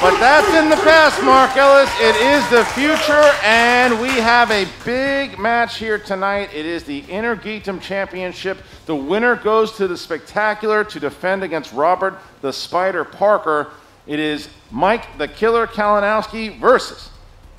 But that's in the past, Mark Ellis. It is the future, and we have a big match here tonight. It is the Inner Geekdom Championship. The winner goes to the Spectacular to defend against Robert the Spider Parker. It is Mike the Killer Kalinowski versus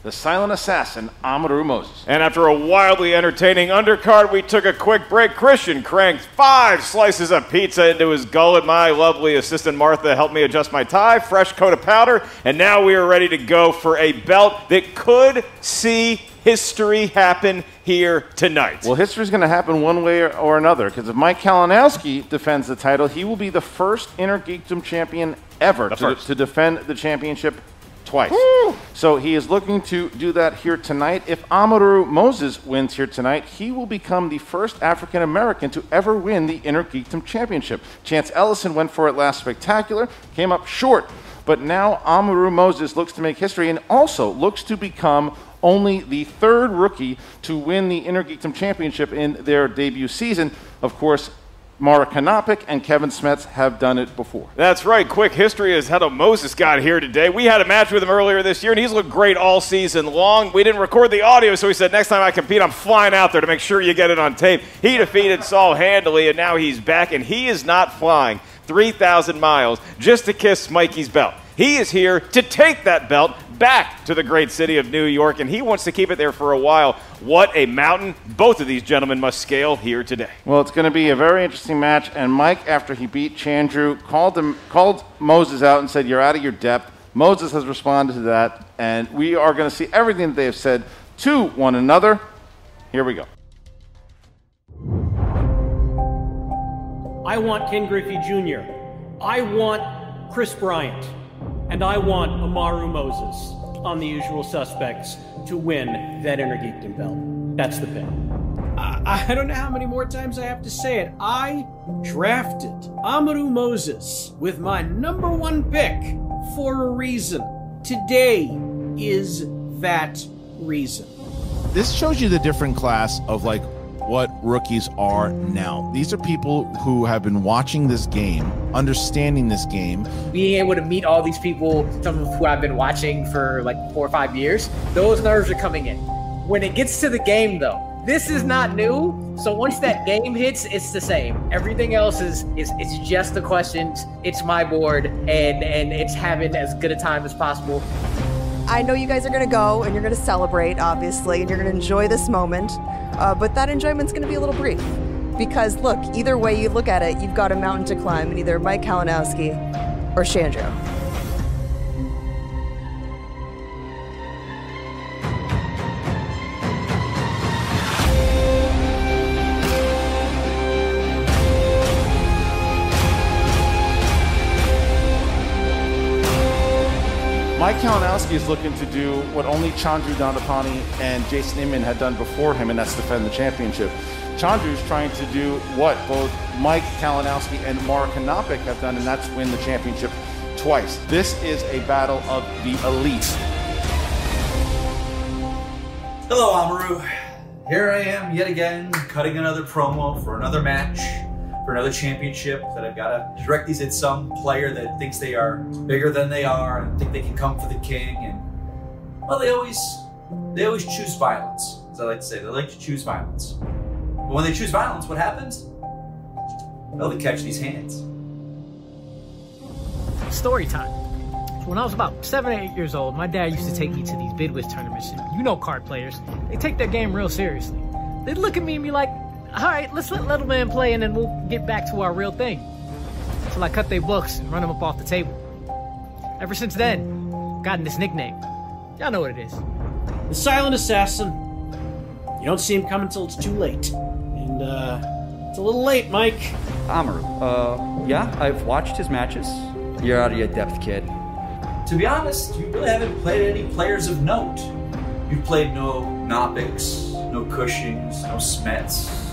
the silent assassin, Amaru Moses. And after a wildly entertaining undercard, we took a quick break. Christian cranked five slices of pizza into his gullet. My lovely assistant Martha helped me adjust my tie, fresh coat of powder, and now we are ready to go for a belt that could see history happen here tonight. Well, history's going to happen one way or, or another because if Mike Kalinowski defends the title, he will be the first Inner Geekdom champion ever to, to defend the championship twice. So he is looking to do that here tonight. If Amaru Moses wins here tonight, he will become the first African American to ever win the Inner Geekdom Championship. Chance Ellison went for it last spectacular, came up short. But now Amaru Moses looks to make history and also looks to become only the third rookie to win the Inner Geekdom Championship in their debut season. Of course, Mara Knopic and Kevin Smets have done it before. That's right. Quick history is how Moses got here today. We had a match with him earlier this year, and he's looked great all season long. We didn't record the audio, so he said, next time I compete, I'm flying out there to make sure you get it on tape. He defeated Saul handily, and now he's back, and he is not flying 3,000 miles just to kiss Mikey's belt. He is here to take that belt back to the great city of New York, and he wants to keep it there for a while. What a mountain both of these gentlemen must scale here today. Well, it's going to be a very interesting match. And Mike, after he beat Chandru, called him, called Moses out and said, "You're out of your depth." Moses has responded to that, and we are going to see everything that they have said to one another. Here we go. I want Ken Griffey Jr. I want Chris Bryant. And I want Amaru Moses on the usual suspects to win that Inner Geekdom belt. That's the pick. I, I don't know how many more times I have to say it. I drafted Amaru Moses with my number one pick for a reason. Today is that reason. this shows you the different class of like what rookies are now. These are people who have been watching this game, understanding this game. being able to meet all these people, some of who I've been watching for like four or five years, those nerves are coming in. When it gets to the game, though, this is not new. So once that game hits, it's the same. Everything else is is it's just the questions. It's my board, and and it's having as good a time as possible. I know you guys are going to go and you're going to celebrate, obviously, and you're going to enjoy this moment. Uh, but that enjoyment's going to be a little brief. Because look, either way you look at it, you've got a mountain to climb and either Mike Kalinowski or Chandru. Mike Kalinowski is looking to do what only Chandru Dandapani and Jason Inman had done before him, and that's defend the championship. Chandru's trying to do what both Mike Kalinowski and Mara Knopic have done, and that's win the championship twice. This is a battle of the elite. Hello, Amaru. Here I am yet again, cutting another promo for another match, for another championship that I've got to direct these at some player that thinks they are bigger than they are and think they can come for the king. And well, they always they always choose violence, as I like to say. They like to choose violence. But when they choose violence, what happens? They catch these hands. Story time. When I was about seven or eight years old, my dad used to take me to these bid whist tournaments. You know card players, they take their game real seriously. They'd look at me and be like, all right, let's let Little Man play and then we'll get back to our real thing. Till I cut their books and run them up off the table. Ever since then, gotten this nickname. Y'all know what it is. The Silent Assassin. You don't see him coming until it's too late. And, uh, it's a little late, Mike. Amaru, uh, yeah, I've watched his matches. You're out of your depth, kid. To be honest, you really haven't played any players of note. You've played no Knopics, no Cushings, no Smets.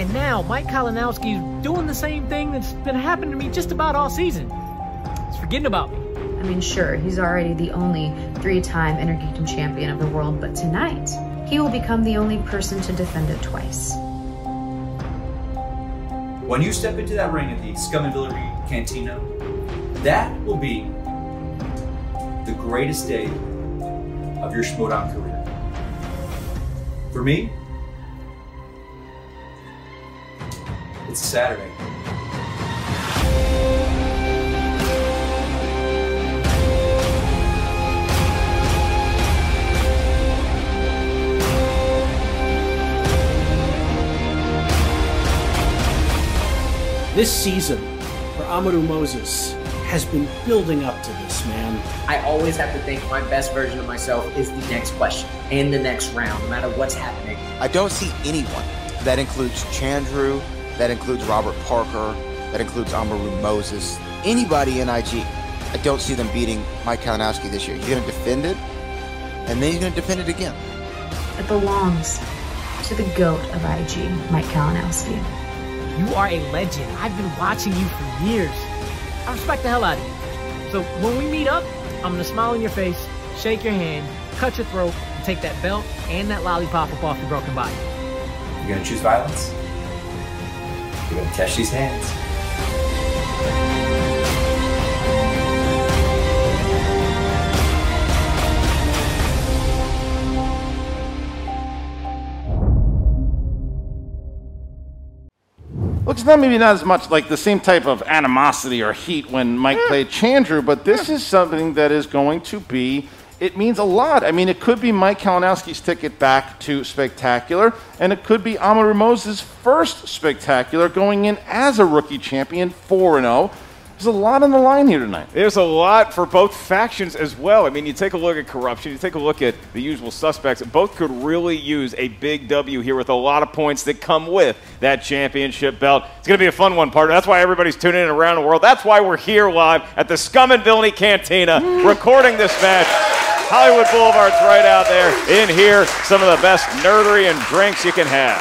And now Mike Kalinowski's doing the same thing that's been happening to me just about all season. He's forgetting about me. I mean, sure, he's already the only three time Inner Geekdom champion of the world, but tonight, he will become the only person to defend it twice. when you step into that ring at the Scum and Villainy Cantina, that will be the greatest day of your Schmodown career. For me, it's a Saturday. This season for Amaru Moses has been building up to this, man. I always have to think my best version of myself is the next question and the next round, no matter what's happening. I don't see anyone. That includes Chandru, that includes Robert Parker, that includes Amaru Moses, anybody in IG. I don't see them beating Mike Kalinowski this year. He's going to defend it, and then he's going to defend it again. It belongs to the GOAT of IG, Mike Kalinowski. You are a legend. I've been watching you for years. I respect the hell out of you. So when we meet up, I'm gonna smile in your face, shake your hand, cut your throat, and take that belt and that lollipop up off your broken body. You're gonna choose violence? You're gonna catch these hands. Well, it's not maybe not as much like the same type of animosity or heat when Mike mm. played Chandru, but this mm. is something that is going to be. It means a lot. I mean, it could be Mike Kalinowski's ticket back to Spectacular, and it could be Amaru Moses' first Spectacular going in as a rookie champion, 4 0. There's a lot on the line here tonight. There's a lot for both factions as well. I mean, you take a look at corruption, you take a look at the usual suspects. Both could really use a big W here with a lot of points that come with that championship belt. It's going to be a fun one, partner. That's why everybody's tuning in around the world. That's why we're here live at the Scum and Villainy Cantina mm. recording this match. Hollywood Boulevard's right out there. In here, some of the best nerdery and drinks you can have.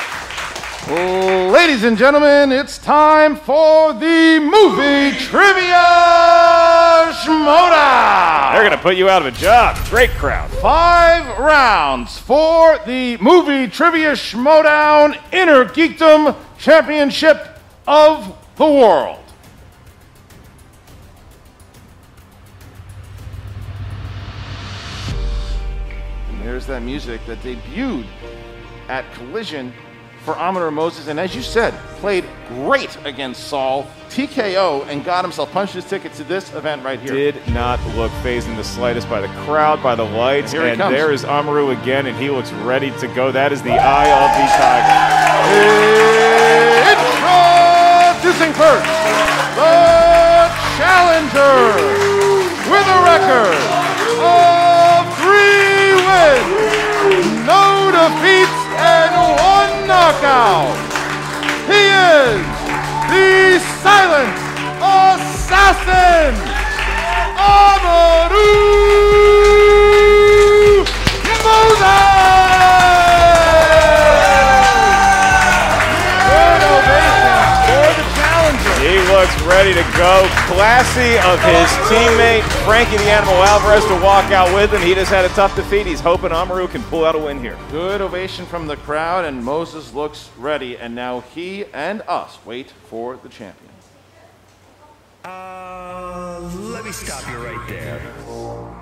Ladies and gentlemen, it's time for the movie trivia Shmoda. They're going to put you out of a job. Great crowd. Five rounds for the movie trivia Schmodown Inner Geekdom Championship of the World. There's that music that debuted at Collision for Amaru Moses, and as you said, played great against Saul, TKO, and got himself punched his ticket to this event right here. Did not look phased in the slightest by the crowd, by the lights, and comes. there is Amaru again, and he looks ready to go. That is the eye of the tiger. Introducing first, the challenger with a record three no defeats, and one knockout. He is the silent assassin, Amaru ready to go. Classy of his teammate Frankie the Animal Alvarez to walk out with him. He just had a tough defeat. He's hoping Amaru can pull out a win here. Good ovation from the crowd, and Moses looks ready. And now he and us wait for the champion. Uh, let me stop you right there.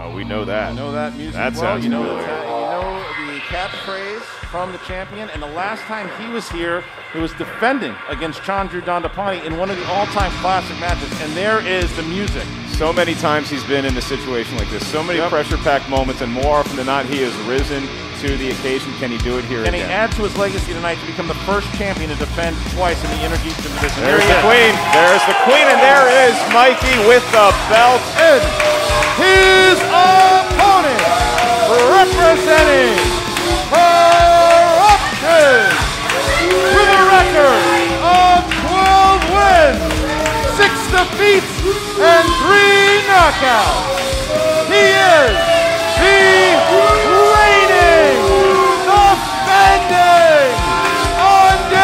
Oh, we know that. You know that music That well. sounds you know, familiar. the, you know the catchphrase from the champion. And the last time he was here, he was defending against Chandru Dandapani in one of the all-time classic matches. And there is the music. So many times he's been in a situation like this. So many pressure-packed moments, and more often than not, he has risen to the occasion. Can he do it here Can he add to his legacy tonight to become the first champion to defend twice in the Inner Geekdom division? There's There he the is. queen. There's the queen, and there is Mikey with the belt. And his opponent, representing Corruption, with a record of 12 wins, 6 defeats, and 3 knockouts. He is the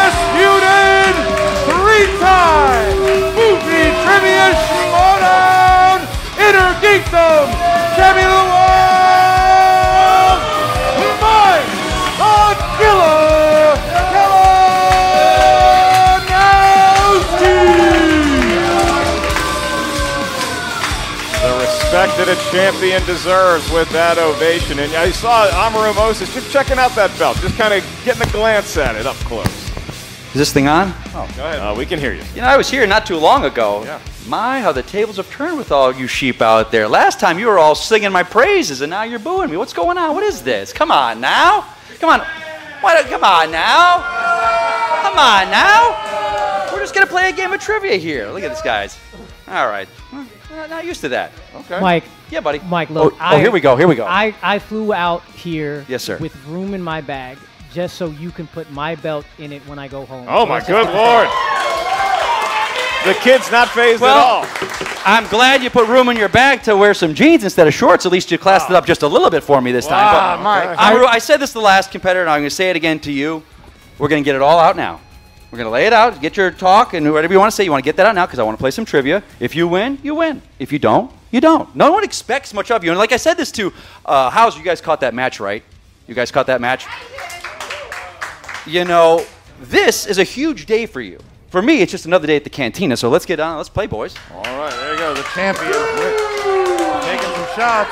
undisputed three times, movie trivia showdown! Inner geekdom! Jimmy Luong, Mike Godzilla, The respect that a champion deserves with that ovation. And I saw Amaru Moses just checking out that belt, just kind of getting a glance at it up close. Is this thing on? Oh, Go ahead. Uh, we can hear you. You know, I was here not too long ago. Yeah. My, how the tables have turned with all you sheep out there. Last time you were all singing my praises, and now you're booing me. What's going on? What is this? Come on now. Come on. Why don't, Come on now. Come on now. We're just gonna play a game of trivia here. Look at this, guys. All right. I'm not used to that. Okay. Mike. Yeah, buddy. Mike, look. Oh, oh, here we go. Here we go. I, I flew out here. Yes, sir. With room in my bag, just so you can put my belt in it when I go home. Oh, my it's good lord. The kid's not phased Well, at all. I'm glad you put room in your bag to wear some jeans instead of shorts. At least you classed it up just a little bit for me this time. Wow, But Mike. Amaru, I said this to the last competitor, and I'm going to say it again to you. We're going to get it all out now. We're going to lay it out, get your talk, and whatever you want to say, you want to get that out now because I want to play some trivia. If you win, you win. If you don't, you don't. No one expects much of you. And like I said this to uh, House, you guys caught that match, right? You guys caught that match? You know, this is a huge day for you. For me, it's just another day at the cantina. So let's get on. Let's play, boys. All right, there you go. The champion. Taking some shots.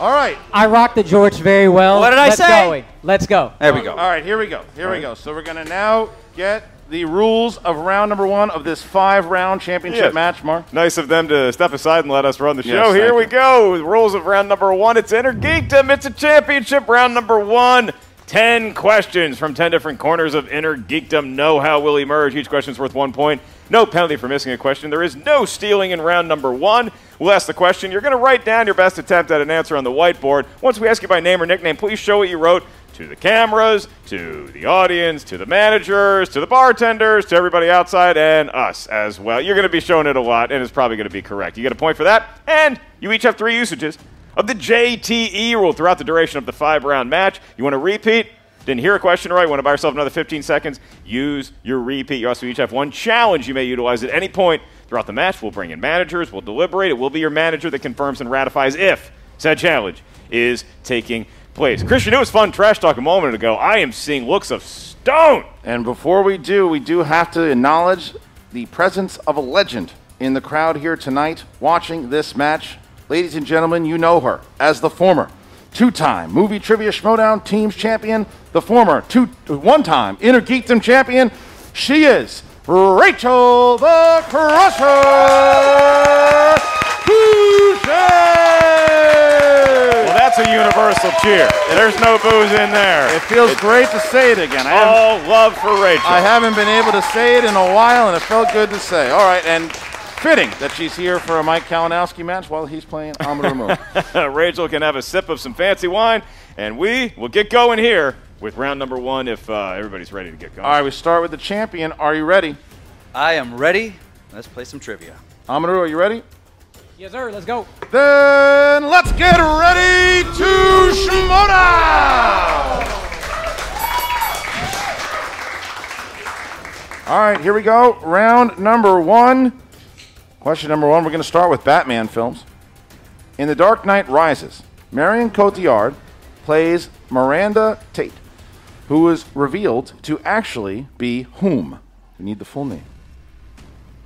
All right. I rocked the George very well. What did I Let's say? Go. Let's go. There we go. All right, here we go. Here we go. So we're going to now get the rules of round number one of this five-round championship Yes. match, Mark. Nice of them to step aside and let us run the Yes, show. Here we you. go. The rules of round number one. It's Inner Geekdom. It's a championship round number one. Ten questions from ten different corners of Inner Geekdom. Know how will emerge. Each question's worth one point. No penalty for missing a question. There is no stealing in round number one. We'll ask the question. You're going to write down your best attempt at an answer on the whiteboard. Once we ask you by name or nickname, please show what you wrote to the cameras, to the audience, to the managers, to the bartenders, to everybody outside, and us as well. You're going to be showing it a lot, and it's probably going to be correct. You get a point for that, and you each have three usages of the JTE rule throughout the duration of the five round match. You want to repeat? Didn't hear a question right? Want to buy yourself another 15 seconds? Use your repeat. You also each have one challenge you may utilize at any point throughout the match. We'll bring in managers. We'll deliberate. It will be your manager that confirms and ratifies if said challenge is taking place. Christian, it was fun trash talk a moment ago. I am seeing looks of stone. And before we do, we do have to acknowledge the presence of a legend in the crowd here tonight watching this match. Ladies and gentlemen, you know her as the former two-time movie trivia schmodown teams champion, the former two one-time inner geekdom champion. She is Rachel the Crusher Boucher. Well, that's a universal cheer. There's no booze in there. It feels great to say it again. I All love for Rachel. I haven't been able to say it in a while, and it felt good to say. All right, and fitting that she's here for a Mike Kalinowski match while he's playing Amaru Rachel can have a sip of some fancy wine, and we will get going here with round number one if uh, everybody's ready to get going. All right, we start with the champion. Are you ready? I am ready. Let's play some trivia. Amaru, are you ready? Yes, sir. Let's go. Then let's get ready to Shimoda! All right, here we go. Round number one. Question number one. We're going to start with Batman films. In The Dark Knight Rises, Marion Cotillard plays Miranda Tate, who is revealed to actually be whom? We need the full name.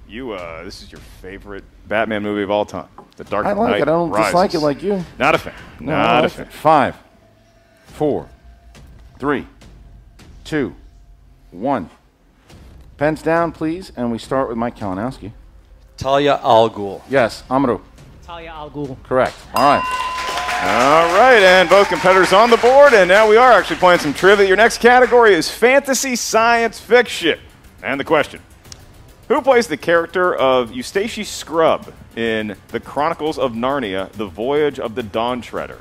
You, uh, this is your favorite Batman movie of all time, The Dark I like Knight it. I don't Rises. dislike it like you. Not a fan. No, Not a fan. it. Five, four, three, two, one. Pens down, please, and we start with Mike Kalinowski. Talia Al Ghul. Yes, Amaru. Talia Al Ghul. Correct. All right. All right, and both competitors on the board, and now we are actually playing some trivia. Your next category is fantasy science fiction. And the question Who plays the character of Eustace Scrub in The Chronicles of Narnia The Voyage of the Dawn Treader?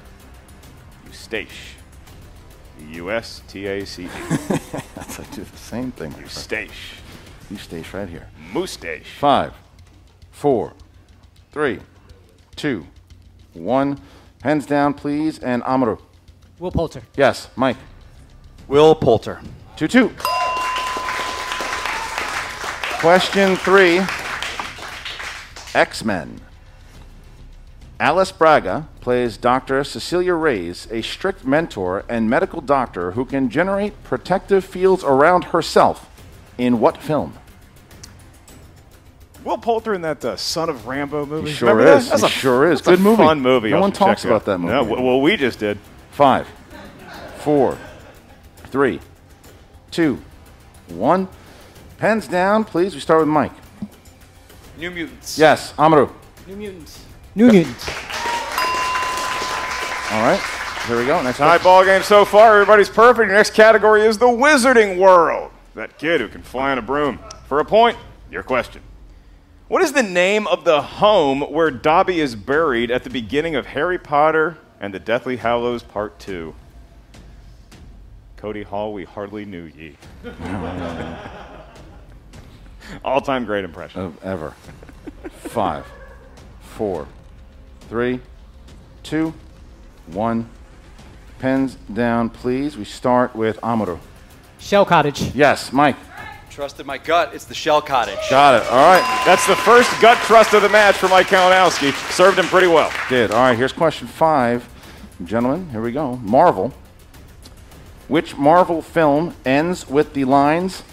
Eustace. U S T A C E. That's like do the same thing. Eustace. You stay right here. Moustache. Five, four, three, two, one. Hands down, please, and Amaru. Will Poulter. Yes, Mike. Will Poulter. 2 2. Question three X Men. Alice Braga plays Dr. Cecilia Reyes, a strict mentor and medical doctor who can generate protective fields around herself. In what film? Will Poulter in that uh, Son of Rambo movie? He sure Remember that? is. That's He a, sure is. that's a Good movie. Fun movie. No one talks about out. that movie No, well, we just did. Five, four, three, two, one. Pens down, please. We start with Mike. New Mutants. Yes, Amaru. New Mutants. New Mutants. All right. Here we go. Next Tie ball game so far. Everybody's perfect. Your next category is the Wizarding World. That kid who can fly on a broom. For a point, your question. What is the name of the home where Dobby is buried at the beginning of Harry Potter and the Deathly Hallows Part 2? Cody Hall, we hardly knew ye. All time great impression. Of ever. Five, four, three, two, one. Pens down, please. We start with Amaru. Shell Cottage. Yes, Mike. Trusted my gut. It's the Shell Cottage. Got it. All right. That's the first gut trust of the match for Mike Kalinowski. Served him pretty well. Did. All right, here's question five. Gentlemen, here we go. Marvel. Which Marvel film ends with the lines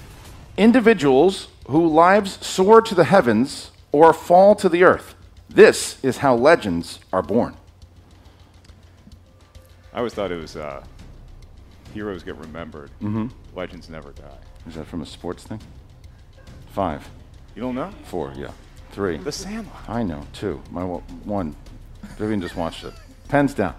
Individuals who lives soar to the heavens or fall to the earth? This is how legends are born. I always thought it was uh, heroes get remembered, Mhm. legends never die. Is that from a sports thing? Five, You don't know? four, yeah. Three. The Sandlot. I know. Two. My one. Vivian just watched it. Pens down.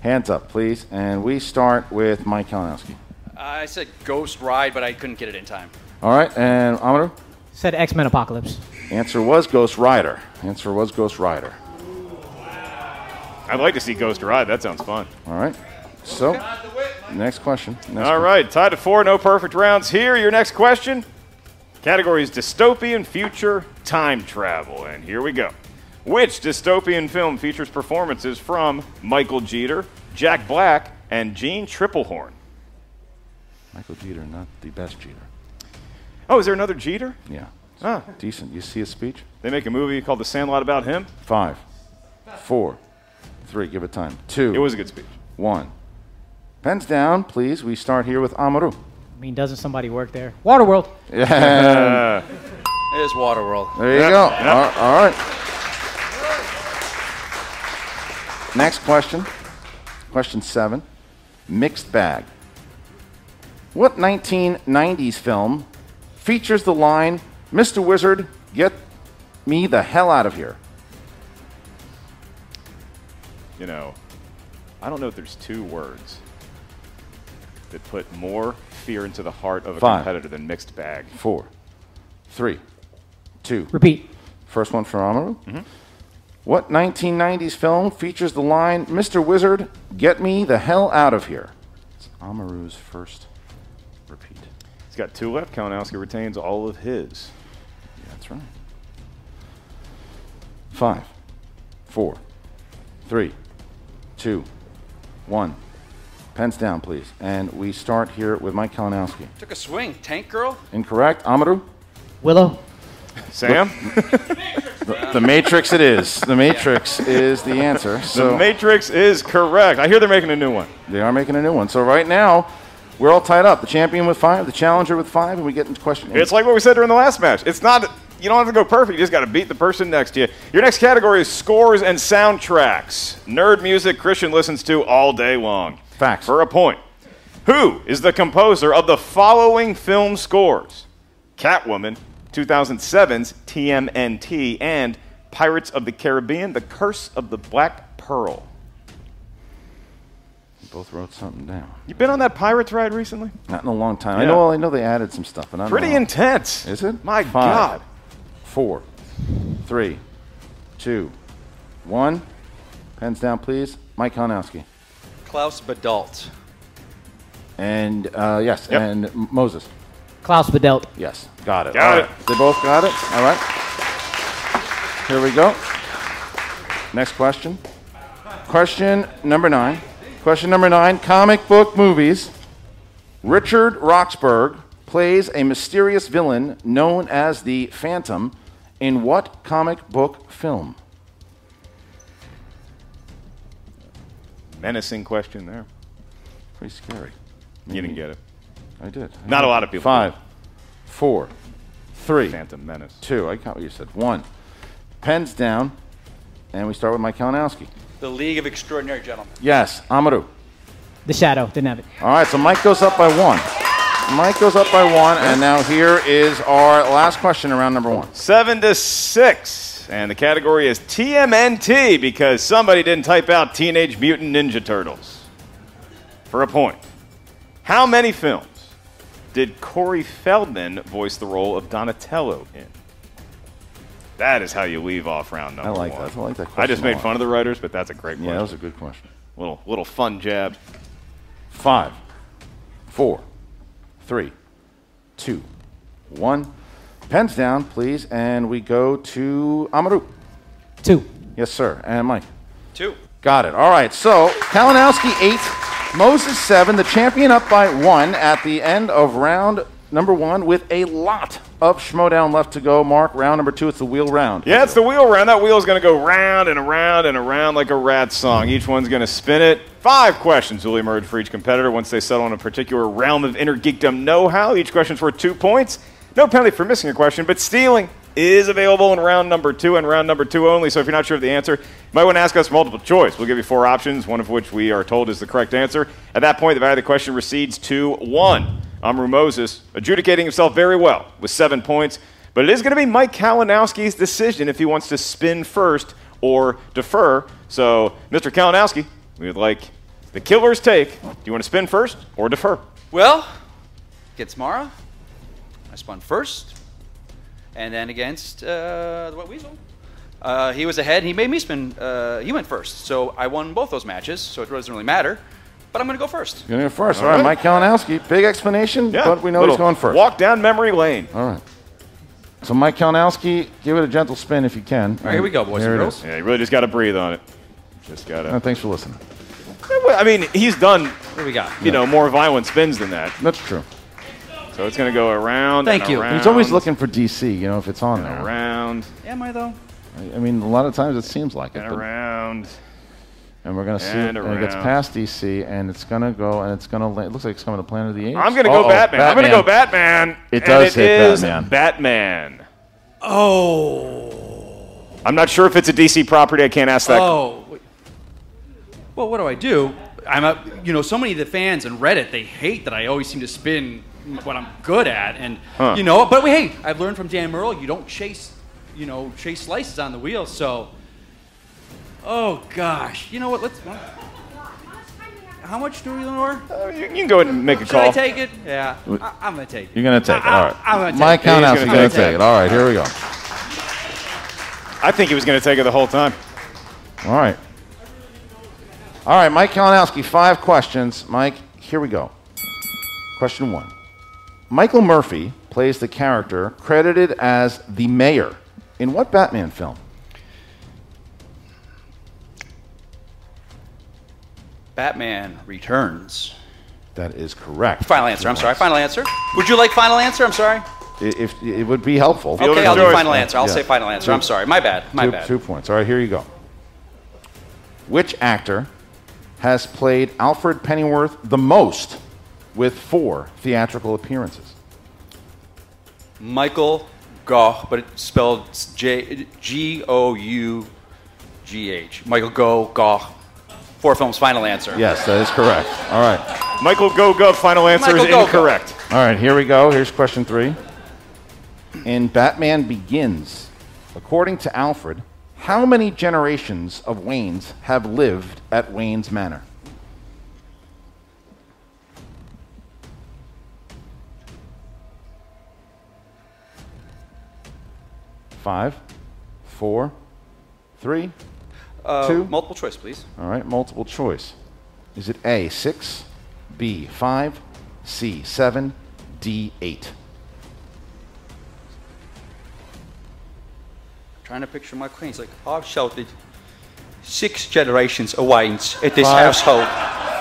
Hands up, please. And we start with Mike Kalinowski. I said Ghost Ride, but I couldn't get it in time. All right, and Amaru? Said X Men Apocalypse. Answer was Ghost Rider. Answer was Ghost Rider. I'd like to see Ghost Ride. That sounds fun. All right. So, next question. Next All right, tied to four, no perfect rounds here. Your next question. Category is dystopian future time travel. And here we go. Which dystopian film features performances from Michael Jeter, Jack Black, and Jeanne Tripplehorn? Michael Jeter, not the best Jeter. Oh, is there another Jeter? Yeah. Ah. Decent. You see his speech? They make a movie called The Sandlot about him? Five, four, three. Give it time. Two. It was a good speech. One. Pens down, please. We start here with Amaru. I mean, doesn't somebody work there? Waterworld. Yeah. It is Waterworld. There you Yep, go. yep. All, all right. Next question. Question seven. Mixed bag. What 1990s film features the line, Mr. Wizard, get me the hell out of here? You know, I don't know if there's two words that put more fear into the heart of a Five. competitor than mixed bag. Four, three, two. Repeat. First one for Amaru. Mm-hmm. What 1990s film features the line, Mr. Wizard, get me the hell out of here? It's Amaru's first repeat. He's got two left. Kalinowski retains all of his. That's right. Five, four, three, two, one. Pens down, please. And we start here with Mike Kalinowski. Took a swing. Tank Girl? Incorrect. Amaru? Willow. Sam? The, the Matrix it is. The Matrix is the answer. So the Matrix is correct. I hear they're making a new one. They are making a new one. So right now, we're all tied up. The champion with five, the challenger with five, and we get into question. It's like what we said during the last match. It's not, you don't have to go perfect. You just got to beat the person next to you. Your next category is scores and soundtracks. Nerd music Christian listens to all day long. Facts. For a point. Who is the composer of the following film scores? Catwoman, 2007's TMNT, and Pirates of the Caribbean, The Curse of the Black Pearl. We both wrote something down. You been on that Pirates ride recently? Not in a long time. I know. I know they added some stuff, but I Pretty know. intense. Is it? My Five, God. Four, three, two, one. Pens down, please. Mike Kalinowski. Klaus Badelt. And uh, yes, Yep. and Moses. Klaus Badelt. Yes, got it. Got All it. right. They both got it. All right. Here we go. Next question. Question number nine. Question number nine. Comic book movies. Richard Roxburgh plays a mysterious villain known as the Phantom in what comic book film? Menacing question there. Pretty scary. You didn't get it. I did. Not a lot of people Five, four, three, Phantom Menace. two. I got what you said. One. Pens down, and we start with Mike Kalinowski. The League of Extraordinary Gentlemen. Yes, Amaru. The Shadow. Didn't have it. All right, so Mike goes up by one. Mike goes up by one, and now here is our last question around number one. Seven to six. And the category is TMNT because somebody didn't type out Teenage Mutant Ninja Turtles. For a point. How many films did Corey Feldman voice the role of Donatello in? That is how you leave off round number I like one. that. I like that I just made fun of the writers, but that's a great question. Yeah, that was a good question. Little, little fun jab. Five, four, three, two, one. Pens down, please, and we go to Amaru. Two. Yes, sir. And Mike. Two. Got it. All right. So Kalinowski eight, Moses seven. The champion up by one at the end of round number one with a lot of schmodown left to go. Mark, round number two. It's the wheel round. Yeah, it's the wheel round. That wheel is going to go round and around and around like a rat song. Each one's going to spin it. Five questions will emerge for each competitor once they settle on a particular realm of inner geekdom know-how. Each question's worth two points. No penalty for missing a question, but stealing is available in round number two and round number two only. So if you're not sure of the answer, you might want to ask us multiple choice. We'll give you four options, one of which we are told is the correct answer. At that point, the value of the question recedes to one. Amaru Moses adjudicating himself very well with seven points, but it is going to be Mike Kalinowski's decision if he wants to spin first or defer. So, Mr. Kalinowski, we would like the killer's take. Do you want to spin first or defer? Well, against Mara, I spun first, and then against uh, the Wet Weasel. Uh, he was ahead. He made me spin. Uh, he went first, so I won both those matches. So it doesn't really matter. But I'm going to go first. You're going to go first. All All right, right. Mike Kalinowski. Big explanation, but we know Little he's going first. Walk down memory lane. All right. So Mike Kalinowski, give it a gentle spin if you can. All right, here we go, boys Here and girls. is. Yeah, you really just got to breathe on it. Just got Uh, to. thanks for listening. I mean, he's done, What do we got? you know, more violent spins than that. That's true. So it's going to go around. Thank and you. Around, He's always looking for DC, you know, if it's on and there. around Am I though? I I mean, a lot of times it seems like it. and but- around. and we're going to see and it, and it gets past DC, and it's going to go, and it's going to, it looks like it's coming to Planet of the Apes. I'm going to go Uh-oh, Batman. I'm going to go Batman. It and does it hit is Batman. Batman. Oh. I'm not sure if it's a DC property. I can't ask that. Oh. Well, what do I do? I'm a, you know, so many of the fans and Reddit they hate that I always seem to spin what I'm good at, and Huh. you know. But hey, I've learned from Dan Murrell, you don't chase, you know, chase slices on the wheel. So, oh gosh, you know what? Let's. How much do we, Lenore? Uh, you, you can go ahead and make a Should call. I take it? Yeah, I, I'm gonna take it. You're going to take it. I- All right. I'm gonna take Mike it. He's Kalinowski's gonna going to take take it. All right, here we go. I think he was going to take it the whole time. All right. All right, Mike Kalinowski, five questions. Mike, here we go. Question one. Michael Murphy plays the character credited as the mayor in what Batman film? Batman Returns. That is correct. Final answer. I'm sorry. Final answer. Would you like final answer? I'm sorry. I- If it would be helpful. Okay, I'll do final answer. I'll Yeah. say final answer. I'm sorry. My bad. My two, bad. two points. All right, here you go. Which actor has played Alfred Pennyworth the most with four theatrical appearances? Michael Gough, but it's spelled J G O U G H. Michael Go Gough. Four films. Final answer. Yes, that is correct. All right. Michael Go Go, final answer Michael is Go Go. incorrect. All right, here we go. Here's question three. In Batman Begins, according to Alfred, how many generations of Waynes have lived at Wayne's Manor? Five, four, three, Uh, Two. Multiple choice, please. all right, multiple choice. Is it A, 6, B, 5, C, 7, D, 8? Trying to picture my queen. He's like, I've shouted six generations of Waynes at this Five. household.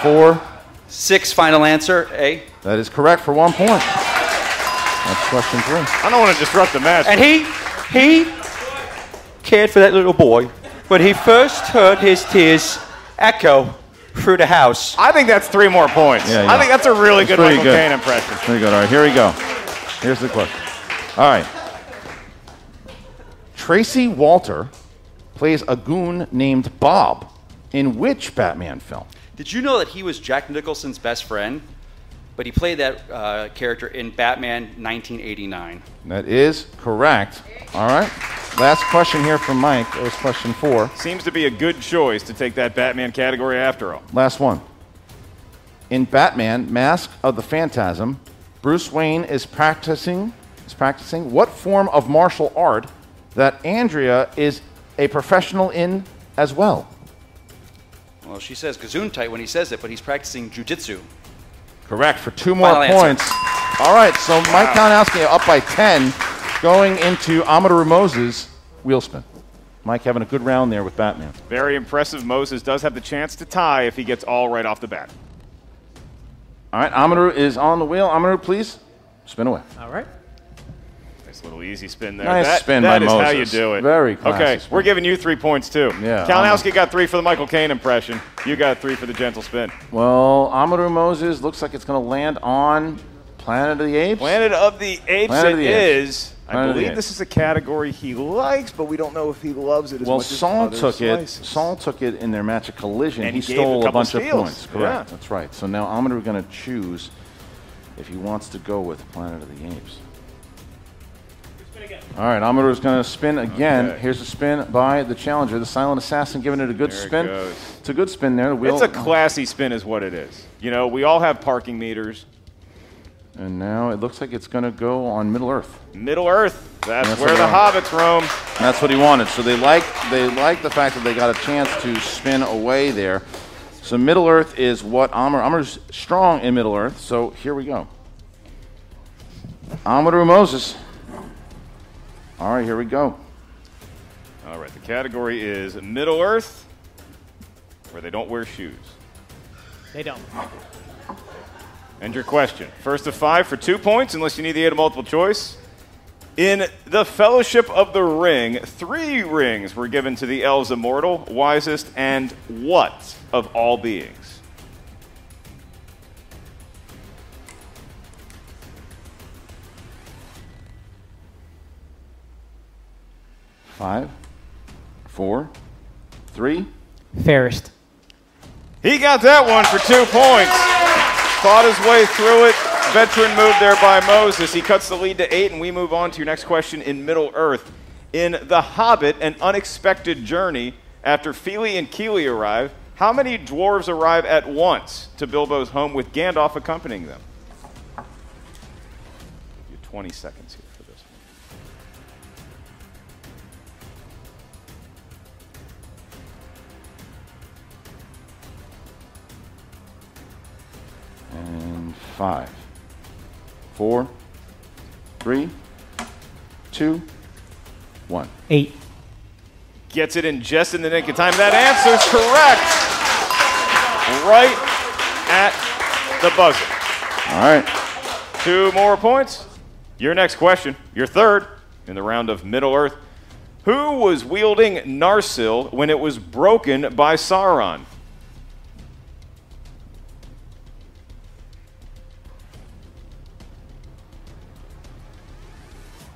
4, Six. Final answer. A. that is correct for one point. That's question three. I don't want to disrupt the match. And he, he cared for that little boy when he first heard his tears echo through the house. I think that's three more points. Yeah, yeah. I think that's a really That's good pretty Michael good. Caine impression. Very good. All right, here we go. Here's the question. All right. Tracy Walter plays a goon named Bob in which Batman film? Did you know that he was Jack Nicholson's best friend? But he played that uh, character in Batman 1989. That is correct. All right. Last question here from Mike. It was question four. Seems to be a good choice to take that Batman category after all. Last one. In Batman: Mask of the Phantasm, Bruce Wayne is practicing is practicing what form of martial art that Andrea is a professional in as well? Well, she says Gesundheit when he says it, but he's practicing jujitsu. Correct for two more Final answer. points. All right, so Mike Kalinowski up by 10 going into Amaru Moses wheel spin. Mike having a good round there with Batman. Very impressive. Moses does have the chance to tie if he gets all right off the bat. All right, Amaru is on the wheel. Amaru, please spin away. All right. Nice little easy spin there. Nice that, spin that by is how you do it. Very classy Okay, spin. we're giving you three points too. Yeah, Kalinowski got three for the Michael Caine impression. You got three for the gentle spin. Well, Amaru Moses looks like it's going to land on Planet of the Apes. Planet of the Apes Planet of it the Apes. is. I Planet of believe this is a category he likes, but we don't know if he loves it as Well, much as Saul took it. Saul took it in their match of collision. And he, he gave a stole a, bunch of steals. points. Correct. Yeah. That's right. So now Amaru is going to choose if he wants to go with Planet of the Apes. All right, Amaru is going to spin again. Okay. Here's a spin by the challenger, the Silent Assassin, giving it a good There it spin. goes. It's a good spin there. The wheel, It's a classy spin, is what it is. You know, we all have parking meters. and now it looks like it's going to go on Middle Earth. Middle Earth. That's, That's where the hobbits roam. And that's what he wanted. So they like they like the fact that they got a chance to spin away there. So Middle Earth is what Amr Amr's strong in Middle Earth. So here we go. Amaru Moses. All right, here we go. All right, the category is Middle Earth, where they don't wear shoes. They don't. And your question. First of five for two points, unless you need the aid of multiple choice. In the Fellowship of the Ring, three rings were given to the elves immortal, wisest, and what of all beings? Five, four, three. Fairest. He got that one for two points. Fought his way through it. Veteran move there by Moses. He cuts the lead to eight, and we move on to your next question in Middle Earth. In The Hobbit, an unexpected journey, after Fili and Kili arrive, how many dwarves arrive at once to Bilbo's home with Gandalf accompanying them? Give you 20 seconds here And five, four, three, two, one. Eight. Gets it in just in the nick of time. That answer's correct. Right at the buzzer. All right. Two more points. Your next question, your third in the round of Middle Earth. Who was wielding Narsil when it was broken by Sauron?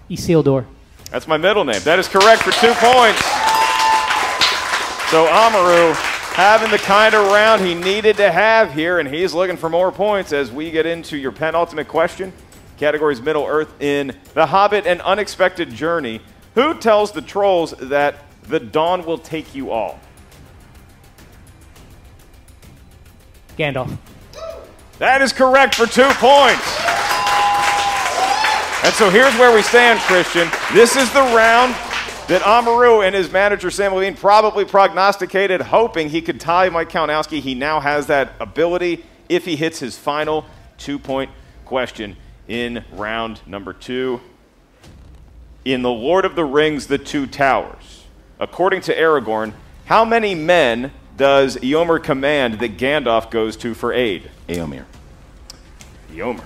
Isildur. That's my middle name. That is correct for two points. So Amaru having the kind of round he needed to have here, and he's looking for more points as we get into your penultimate question. Categories Middle Earth in The Hobbit and Unexpected Journey. Who tells the trolls that the dawn will take you all? Gandalf. That is correct for two points. And so here's where we stand, Christian. This is the round that Amaru and his manager Sam Levine probably prognosticated, hoping he could tie Mike Kalinowski. He now has that ability if he hits his final two point question in round number two. In The Lord of the Rings, The Two Towers, according to Aragorn, how many men does Eomer command that Gandalf goes to for aid? Eomer. Eomer.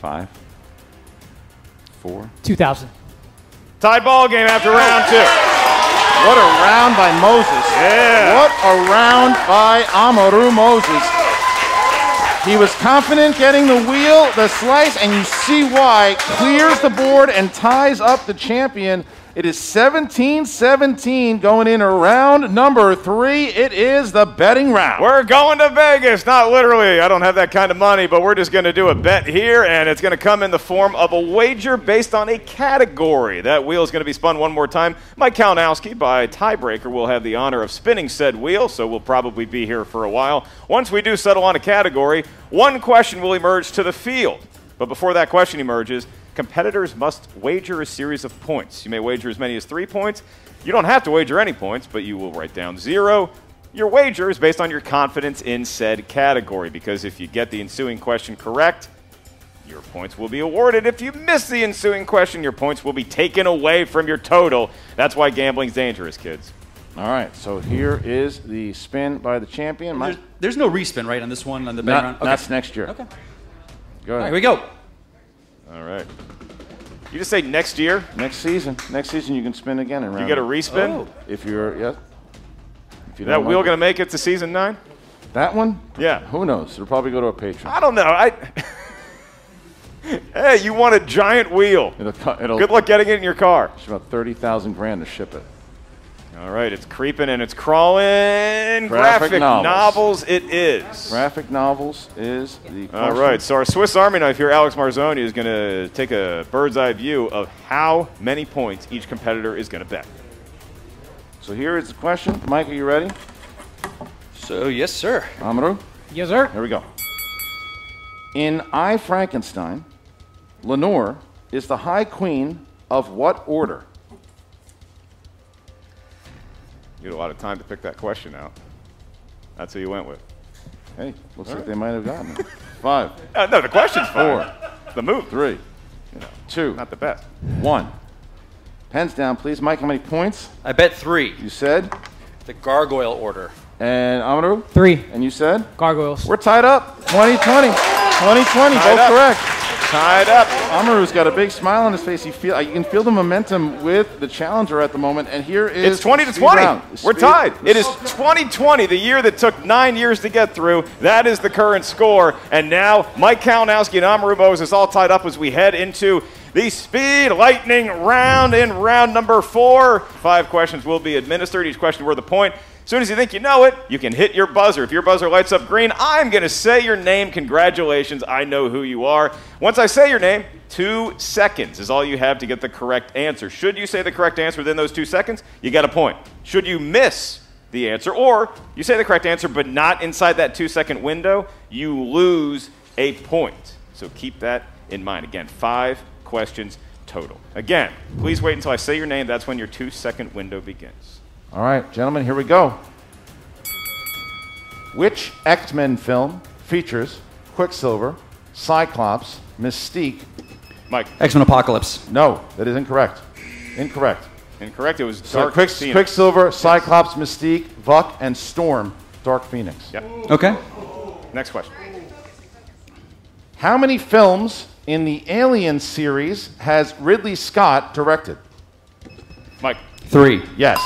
Five, four. 2000. Tied ball game after round two. What a round by Moses. Yeah. What a round by Amaru Moses. He was confident getting the wheel, the slice, and you see why. Clears the board and ties up the champion. It is 17 17 going in round number three. It is the betting round. We're going to Vegas. Not literally. I don't have that kind of money, but we're just going to do a bet here, and it's going to come in the form of a wager based on a category. That wheel is going to be spun one more time. Mike Kalinowski, by tiebreaker, will have the honor of spinning said wheel, so we'll probably be here for a while. Once we do settle on a category, one question will emerge to the field. But before that question emerges, competitors must wager a series of points. You may wager as many as three points. You don't have to wager any points, but you will write down zero. Your wager is based on your confidence in said category, because if you get the ensuing question correct, your points will be awarded. If you miss the ensuing question, your points will be taken away from your total. That's why gambling's dangerous, kids. All right, so here is the spin by the champion. Mike, There's, there's no respin, right, on this one on the betting Not- Okay. That's next year. Okay. Go ahead. right, here we go. All right. You just say next year? Next season. Next season you can spin again and You get a respin? Oh. If you're yeah. If you that wheel going to make it to season nine? that one? Yeah. Who knows? It'll probably go to a patron. I don't know. I. hey, you want a giant wheel? It'll, it'll Good luck getting it in your car. It's about thirty thousand grand to ship it. All right, it's creeping and it's crawling. Graphic novels. novels it is. Graphic novels is the. All question. right, so our Swiss Army knife here, Alex Marzoni, is going to take a bird's eye view of how many points each competitor is going to bet. So here is the question. Mike, are you ready? So, yes, sir. Amaru? Yes, sir. Here we go. In I Frankenstein, Lenore is the High Queen of what order? You had a lot of time to pick that question out. That's who you went with. Hey, looks All like right. they might have gotten it. Five. Uh, no, the question's Four. The move. Three. You know, Two. Not the best. One. Pens down, please. Mike, how many points? I bet three. You said? The gargoyle order. And Amaru? Three. And you said? Gargoyles. We're tied up. 2020. 2020, Tied both up. correct. Tied up. Amaru's got a big smile on his face. You feel you can feel the momentum with the challenger at the moment. And here is It's 20 to 20. round. We're tied. It is 2020, the year that took nine years to get through. That is the current score. And now Mike Kalinowski and Amaru Moses is all tied up as we head into the Speed Lightning round in round number four. Five questions will be administered, each question worth a point. As soon as you think you know it, you can hit your buzzer. If your buzzer lights up green, I'm going to say your name. Congratulations, I know who you are. Once I say your name, two seconds is all you have to get the correct answer. Should you say the correct answer within those two seconds, you get a point. Should you miss the answer, or you say the correct answer but not inside that two second window, you lose a point. So keep that in mind. Again, five questions total. Again, please wait until I say your name. That's when your two second window begins. All right, gentlemen, here we go. Which X Men film features Quicksilver, Cyclops, Mystique? Mike. X Men Apocalypse. No, that is incorrect. Incorrect. Incorrect. It was So Dark Quick, Phoenix. Quicksilver, Cyclops, Mystique, Vuck, and Storm, Dark Phoenix. Yep. Okay. Next question. How many films in the Alien series has Ridley Scott directed? Mike. Three. Yes.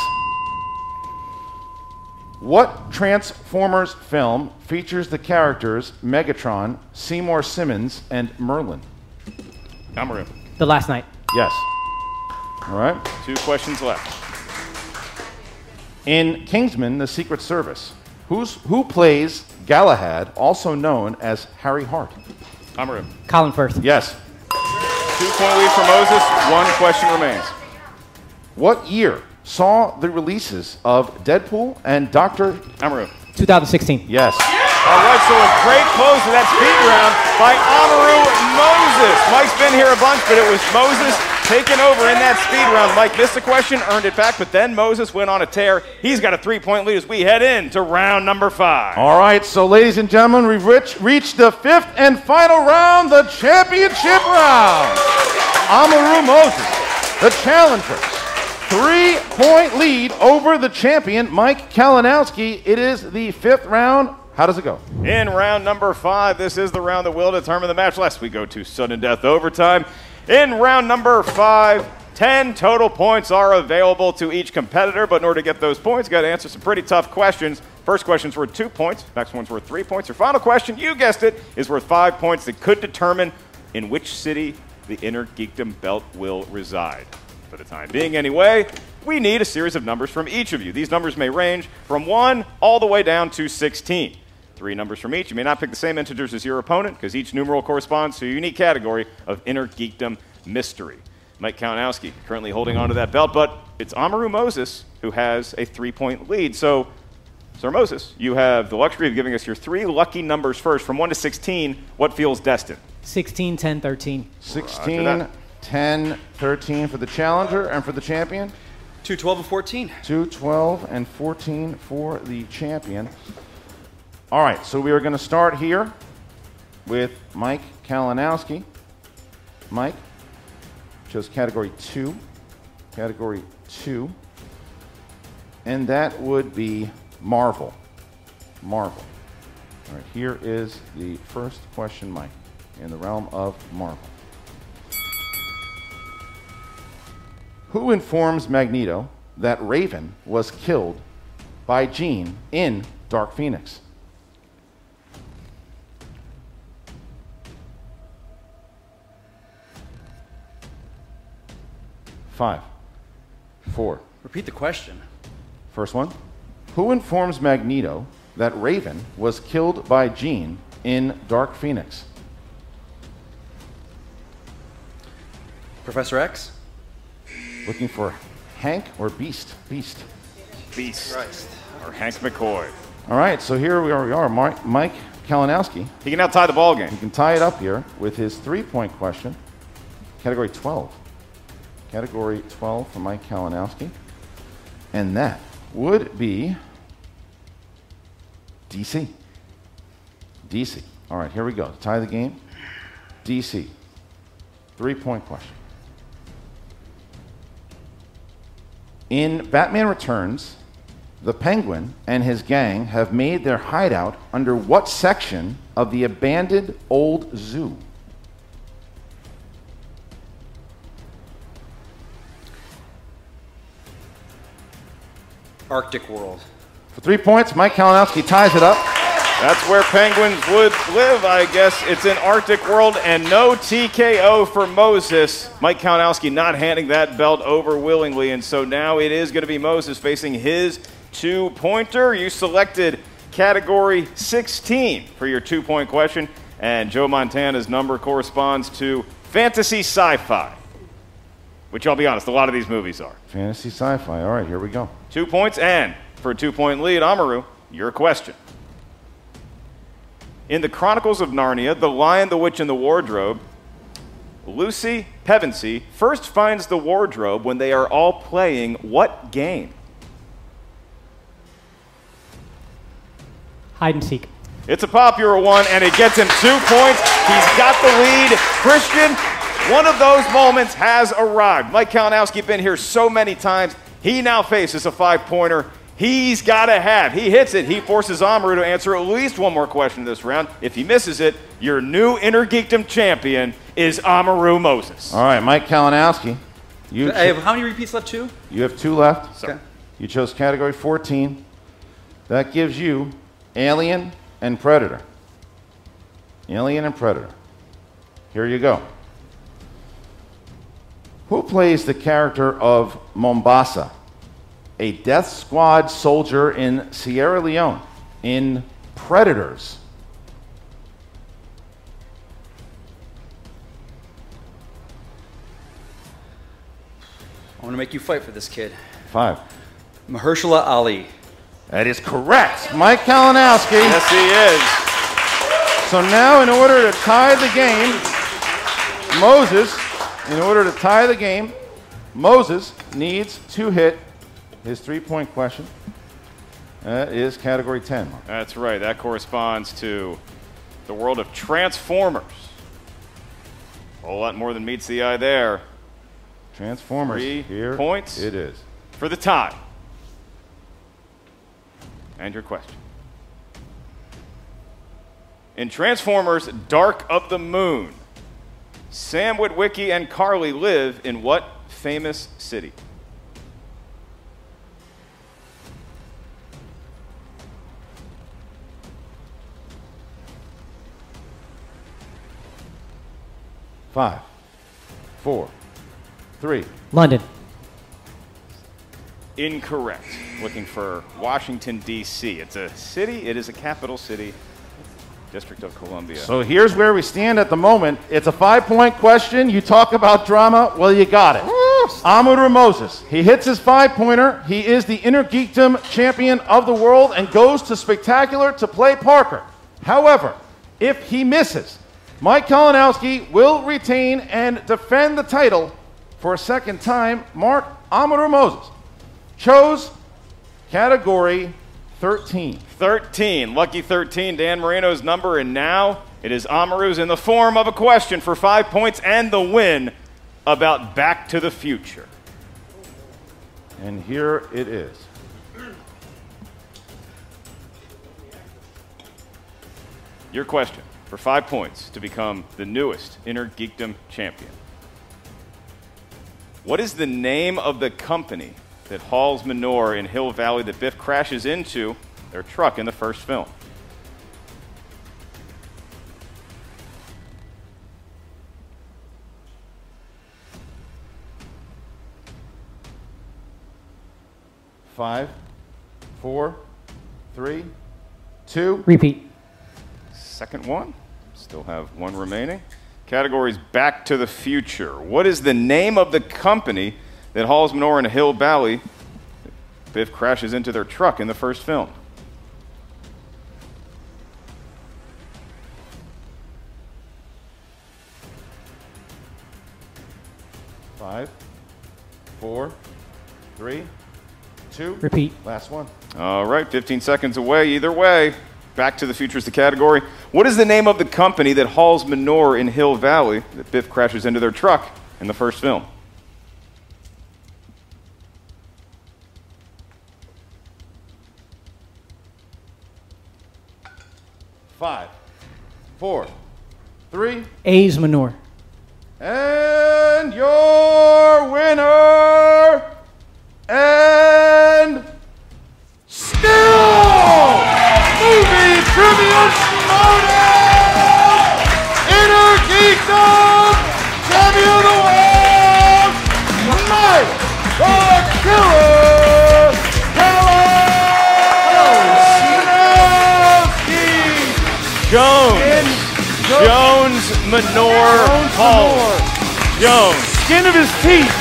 What Transformers film features the characters Megatron, Seymour Simmons, and Merlin? Amaru. The Last Knight. Yes. All right. Two questions left. In Kingsman: The Secret Service, who's who plays Galahad, also known as Harry Hart? Amaru. Colin Firth. Yes. Two point lead for Moses. One question remains. What year saw the releases of Deadpool and Doctor Amaru? 2016. Yes. All right, so a great close to that speed round by Amaru Moses. Mike's been here a bunch, but it was Moses taking over in that speed round. Mike missed the question, earned it back, but then Moses went on a tear. He's got a three-point lead as we head into round number five. All right, so ladies and gentlemen, we've reached, reached the fifth and final round, the championship round. Amaru Moses, the challenger. Three point lead over the champion, Mike Kalinowski. It is the fifth round. How does it go? In round number five, this is the round that will determine the match. Lest we go to sudden death overtime. In round number five, 10 total points are available to each competitor, but in order to get those points, you got to answer some pretty tough questions. First question's worth two points. Next one's worth three points. Your final question, you guessed it, is worth five points that could determine in which city the inner geekdom belt will reside. For the time being, anyway, we need a series of numbers from each of you. These numbers may range from 1 all the way down to 16. Three numbers from each. You may not pick the same integers as your opponent because each numeral corresponds to a unique category of inner geekdom mystery. Mike Kalinowski currently holding on to that belt, but it's Amaru Moses who has a three point lead. So, Sir Moses, you have the luxury of giving us your three lucky numbers first from 1 to 16. What feels destined? 16, 10, 13. 16, 10, 13 for the challenger and for the champion. 2, 12, and 14. 2, 12, and 14 for the champion. All right, so we are going to start here with Mike Kalinowski. Mike chose category 2. Category 2. And that would be Marvel. Marvel. All right, here is the first question, Mike, in the realm of Marvel. Who informs Magneto that Raven was killed by Jean in Dark Phoenix? Five, four. Repeat the question. First one. Who informs Magneto that Raven was killed by Jean in Dark Phoenix? Professor X? Looking for Hank or Beast? Beast. Beast. Or Hank McCoy. All right, so here we are. We are. Mike, Mike Kalinowski. He can now tie the ball game. He can tie it up here with his three-point question. Category 12. Category 12 for Mike Kalinowski. And that would be DC. DC. All right, here we go. Tie the game. DC. Three-point question. In Batman Returns, the Penguin and his gang have made their hideout under what section of the abandoned old zoo? Arctic World. For three points, Mike Kalinowski ties it up. That's where penguins would live, I guess. It's an Arctic World, and no TKO for Moses. Mike Kalinowski not handing that belt over willingly, and so now it is going to be Moses facing his two pointer. You selected category 16 for your two point question, and Joe Montana's number corresponds to fantasy sci fi, which I'll be honest, a lot of these movies are. Fantasy sci-fi. All right, here we go. Two points, and for a two point lead, Amaru, your question. In the Chronicles of Narnia, The Lion, the Witch, and the Wardrobe, Lucy Pevensie first finds the wardrobe when they are all playing what game? Hide and seek. It's a popular one, and it gets him two points. He's got the lead. Christian, one of those moments has arrived. Mike Kalinowski been here so many times. He now faces a five-pointer. He's got to have. He hits it. He forces Amaru to answer at least one more question this round. If he misses it, your new Inner Geekdom champion is Amaru Moses. All right, Mike Kalinowski. You, I have how many repeats left? Two? you have two left. Okay. You chose category 14. That gives you Alien and Predator. Alien and Predator. Here you go. Who plays the character of Mombasa, a death squad soldier in Sierra Leone in Predators? I want to make you fight for this kid. Five. Mahershala Ali. That is correct. Mike Kalinowski. Yes, he is. So now, in order to tie the game, Moses, in order to tie the game, Moses needs to hit his three point question. is category 10. That's right. That corresponds to the world of Transformers. A whole lot more than meets the eye there. Transformers. Three Here points. It is. For the tie. And your question. In Transformers Dark of the Moon, Sam Witwicky and Carly live in what famous city? Five, four, three. London. Incorrect. Looking for Washington, D.C. It's a city, it is a capital city, District of Columbia. So here's where we stand at the moment. It's a five point question. You talk about drama. Well, you got it. Amaru Moses. He hits his five pointer. He is the Inner Geekdom champion of the world and goes to Spectacular to play Parker. However, if he misses, Mike Kalinowski will retain and defend the title for a second time. Mark Amaru Moses chose category 13. 13. Lucky 13, Dan Marino's number, and now it is Amaru's in the form of a question for five points and the win about Back to the Future. And here it is. Your question for five points to become the newest Inner Geekdom champion. What is the name of the company that hauls manure in Hill Valley that Biff crashes into their truck in the first film? Five, four, three, two. Repeat. Second one. Still have one remaining. Categories Back to the Future. What is the name of the company that hauls manure in Hill Valley? Biff crashes into their truck in the first film. Five, four, three, two. Repeat. Last one. All right, 15 seconds away. Either way, Back to the Future is the category. What is the name of the company that hauls manure in Hill Valley that Biff crashes into their truck in the first film? Five, four, three, A's manure. and your skin of his teeth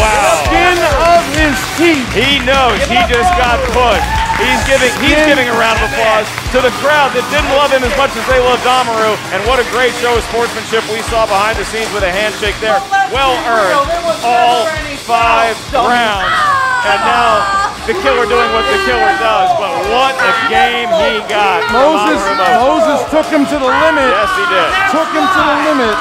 Wow. skin of his teeth He knows he just got pushed. He's giving he's giving a round of applause to the crowd that didn't love him as much as they loved Amaru. And what a great show of sportsmanship we saw behind the scenes with a handshake there. Well earned. All five rounds. Ah! And now the killer doing what the killer does. But what a game he got. from Moses, Amaru Moses. Moses took him to the limit. Yes, he did. Took him to the limit.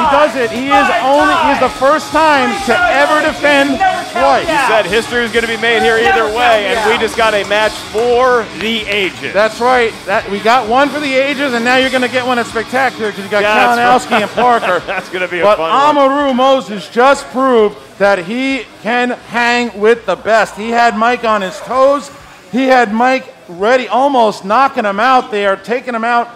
He does it. He is only. He is the first time to ever defend twice. He said history is going to be made here either way, and we just got a match for the ages. That's right. That we got one for the ages, and now you're going to get one at spectacular because you got That's Kalinowski right. and Parker. That's going to be a But fun one. Amaru Moses just proved that he can hang with the best. He had Mike on his toes. He had Mike ready, almost knocking him out there, taking him out.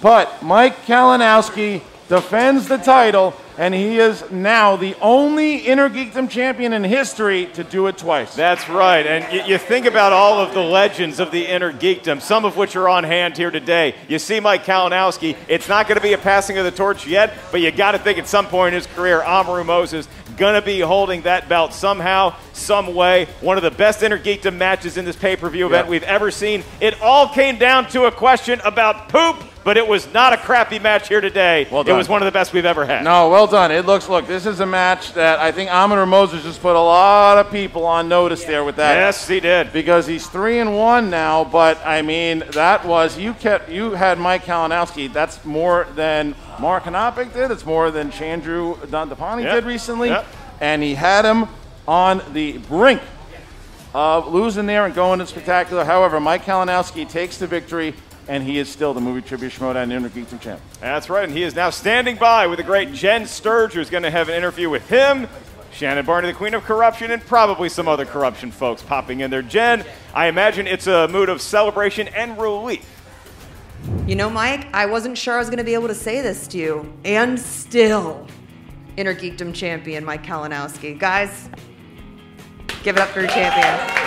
But Mike Kalinowski defends the title, and he is now the only Inner Geekdom champion in history to do it twice. That's right. And you, think about all of the legends of the inner geekdom, some of which are on hand here today. You see Mike Kalinowski. It's not going to be a passing of the torch yet, but you got to think at some point in his career, Amaru Moses going to be holding that belt somehow, some way. One of the best inner geekdom matches in this pay-per-view event Yeah. we've ever seen. It all came down to a question about poop, but it was not a crappy match here today. Well done. it was one of the best we've ever had. No, well done. It looks, look, this is a match that I think Amaru Moses just put a lot of people on notice there with that. Yes, he did. Because he's three and one now, but I mean, that was, you kept, you had Mike Kalinowski. That's more than Mara Knopic did. It's more than Chandru Dandapani Yep. did recently. Yep. And he had him on the brink of losing there and going to spectacular. However, Mike Kalinowski takes the victory, and he is still the movie trivia Schmodown Inner Geekdom champ. That's right, and he is now standing by with the great Jen Sturger, who's going to have an interview with him, Shannon Barney, the queen of corruption, and probably some other corruption folks popping in there. Jen, I imagine it's a mood of celebration and relief. You know, Mike, I wasn't sure I was going to be able to say this to you. And still, Inner Geekdom champion Mike Kalinowski. Guys, give it up for your champion.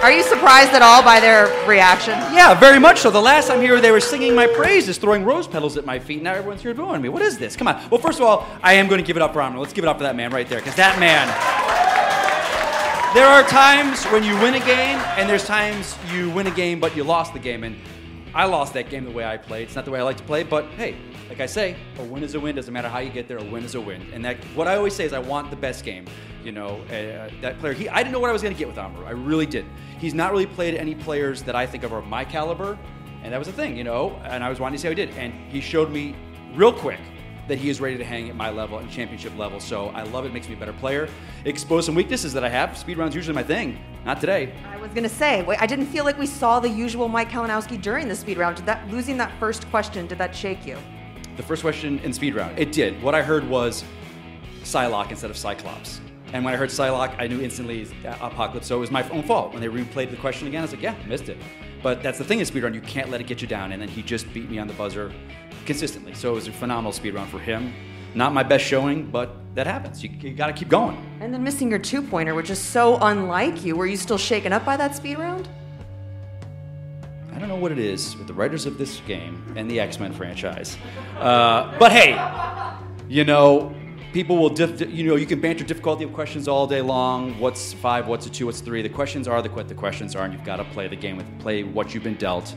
Are you surprised at all by their reaction? Yeah, very much so. The last time here, they were singing my praises, throwing rose petals at my feet. And now everyone's here booing me. What is this? Come on. Well, first of all, I am going to give it up for Amro. Let's give it up for that man right there, because that man. There are times when you win a game, and there's times you win a game, but you lost the game. And I lost that game the way I played. It's not the way I like to play, but hey, like I say, a win is a win. Doesn't matter how you get there. A win is a win. And that, what I always say is, I want the best game. You know, uh, that player. He, I didn't know what I was going to get with Amaru. I really didn't. He's not really played any players that I think of are my caliber, and that was the thing, you know. And I was wanting to see how he did, and he showed me real quick that he is ready to hang at my level and championship level. So I love it. Makes me a better player. Expose some weaknesses that I have. Speed rounds usually my thing. Not today. I was gonna say, I didn't feel like we saw the usual Mike Kalinowski during the speed round. Did that losing that first question? Did that shake you? The first question in speed round, it did. What I heard was Psylocke instead of Cyclops. And when I heard Psylocke, I knew instantly Apocalypse. So it was my own fault. When they replayed the question again, I was like, yeah, missed it. But that's the thing in speedrun, you can't let it get you down. And then he just beat me on the buzzer consistently. So it was a phenomenal speedrun for him. Not my best showing, but that happens. You, you got to keep going. And then missing your two pointer, which is so unlike you. Were you still shaken up by that speed round? I don't know what it is with the writers of this game and the X Men franchise. Uh, but hey, you know, people will, diff- you know, you can banter difficulty of questions all day long. What's five? What's a two? What's three? The questions are the what the questions are, and you've got to play the game with play what you've been dealt.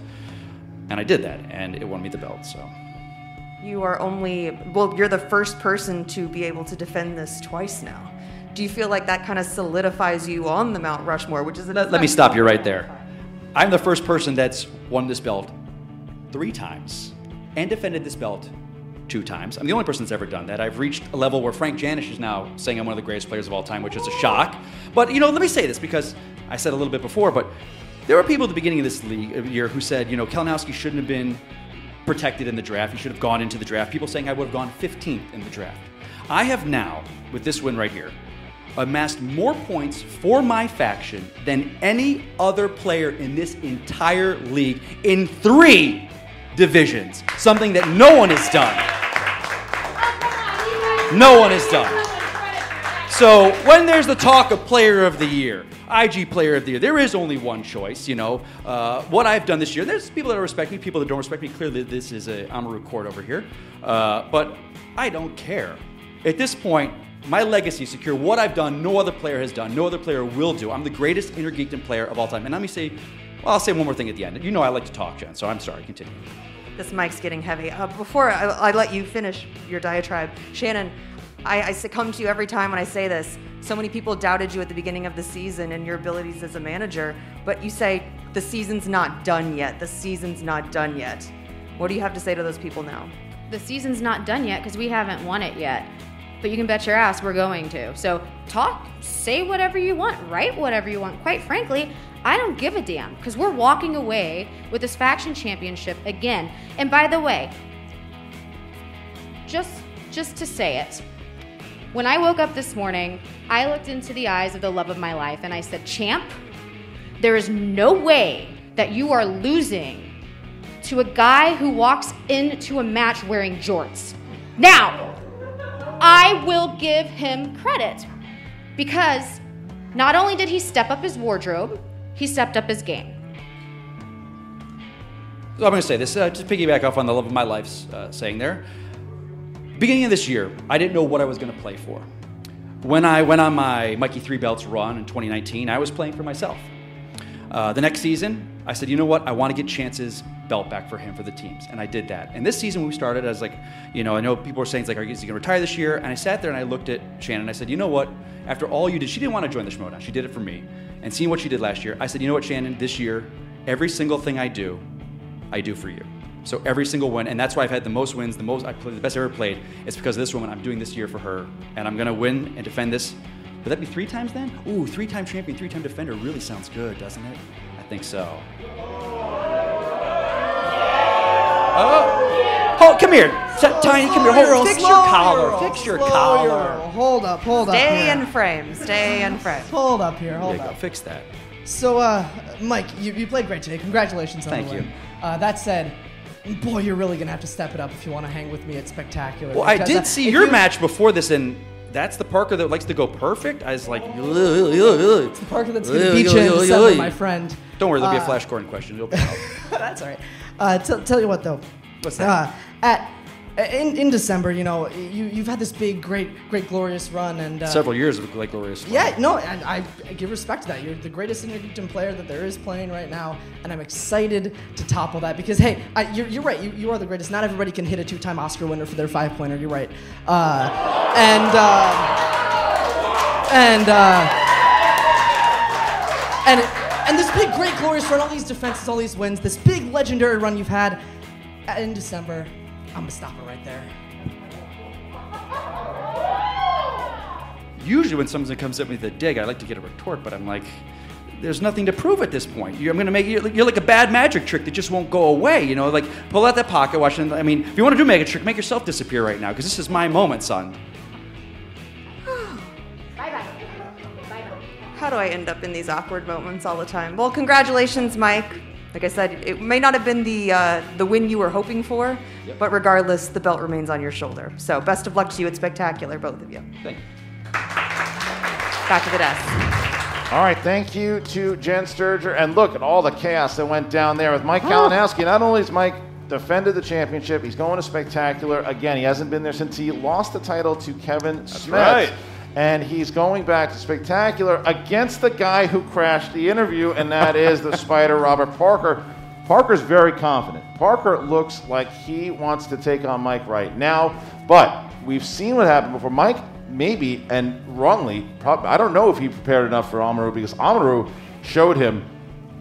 And I did that, and it won me the belt. So You are only, well, you're the first person to be able to defend this twice now. Do you feel like that kind of solidifies you on the Mount Rushmore, which is a let, let me stop you right there. I'm the first person that's won this belt three times and defended this belt two times. I'm the only person that's ever done that. I've reached a level where Frank Janish is now saying I'm one of the greatest players of all time, which is a shock. But you know, let me say this because I said a little bit before, but there were people at the beginning of this league year who said, you know, Kalinowski shouldn't have been protected in the draft. He should have gone into the draft. People saying I would have gone 15th in the draft. I have now, with this win right here, amassed more points for my faction than any other player in this entire league in three divisions. Something that no one has done. No one has done. So when there's the talk of player of the year, IG player of the year, there is only one choice. You know uh, what I've done this year. There's people that respect me, people that don't respect me. Clearly, this is a Amaru court over here, uh, but I don't care. At this point, my legacy secure. What I've done, no other player has done. No other player will do. I'm the greatest inner geekdom player of all time. And let me say, well, I'll say one more thing at the end. You know I like to talk, Jen. So I'm sorry. Continue. This mic's getting heavy. Uh, before I, I let you finish your diatribe, Shannon, I, I succumb to you every time when I say this. So many people doubted you at the beginning of the season and your abilities as a manager, but you say the season's not done yet. The season's not done yet. What do you have to say to those people now? The season's not done yet because we haven't won it yet. But you can bet your ass we're going to. So talk, say whatever you want, write whatever you want. Quite frankly, I don't give a damn because we're walking away with this faction championship again. And by the way, just just to say it, when I woke up this morning, I looked into the eyes of the love of my life and I said, "Champ, there is no way that you are losing to a guy who walks into a match wearing jorts." Now, I will give him credit because not only did he step up his wardrobe, he stepped up his game. So I'm going to say this, uh, just piggyback off on the love of my life's uh, saying there. Beginning of this year, I didn't know what I was going to play for. When I went on my Mikey Three Belts run in 2019, I was playing for myself. Uh, the next season, I said, you know what? I want to get Chance's belt back for him for the teams. And I did that. And this season, we started, I was like, you know, I know people were saying, like, are you going to retire this year? And I sat there and I looked at Shannon and I said, you know what? After all you did, she didn't want to join the Schmodown. She did it for me. And seeing what she did last year, I said, you know what, Shannon? This year, every single thing I do, I do for you. So every single win, and that's why I've had the most wins, the most I played, the best I ever played. It's because of this woman. I'm doing this year for her, and I'm gonna win and defend this. Would that be three times then? Ooh, three-time champion, three-time defender really sounds good, doesn't it? I think so. Oh, oh come here, T- Tiny, come here. Hold, fix your collar. Fix your collar. Hold up, hold up. Stay in frame. Stay in frame. Hold up here, There hold you go. up. Fix that. So, uh, Mike, you, you played great today. Congratulations on Thank the you. win. Uh, that said, boy, you're really gonna have to step it up if you want to hang with me at Spectacular. Well, I because, uh, did see if your you- match before this, and that's the Parker that likes to go perfect. I was like, it's the Parker that's gonna beat you in December, my friend. Don't worry, there'll be a Uh, flash scoring question. It'll be out. That's all right. Uh, t- tell you what, though. What's that? At in, in December, you know, you you've had this big, great, great, glorious run, and uh, Several years of great, glorious. Yeah, no, and I, I give respect to that. You're the greatest Inner Geekdom player that there is playing right now, and I'm excited to topple that because, hey, I, you're, you're right. You, you are the greatest. Not everybody can hit a two-time Oscar winner for their five-pointer. You're right. Uh, and uh, and uh, and and this big, great, glorious run, all these defenses, all these wins, this big legendary run you've had in December. I'm gonna stop it right there. Usually, when someone comes at me with a dig, I like to get a retort, but I'm like, there's nothing to prove at this point. You're, I'm gonna make you. You're like a bad magic trick that just won't go away. You know, like pull out that pocket watch. And I mean, if you want to do magic trick, make yourself disappear right now, because this is my moment, son. Bye bye. Bye, go. How do I end up in these awkward moments all the time? Well, congratulations, Mike. Like I said, it may not have been the uh, the win you were hoping for, but regardless, the belt remains on your shoulder. So best of luck to you at Spectacular, both of you. Thank you. Back to the desk. All right, thank you to Jen Sturger. And look at all the chaos that went down there with Mike Kalinowski. Not only has Mike defended the championship, he's going to spectacular. Again, he hasn't been there since he lost the title to Kevin Smith. right. And he's going back to spectacular against the guy who crashed the interview, and that is the Spider Robert Parker. Parker's very confident. Parker looks like he wants to take on Mike right now, but we've seen what happened before. Mike maybe and wrongly, prob- I don't know if he prepared enough for Amaru because Amaru showed him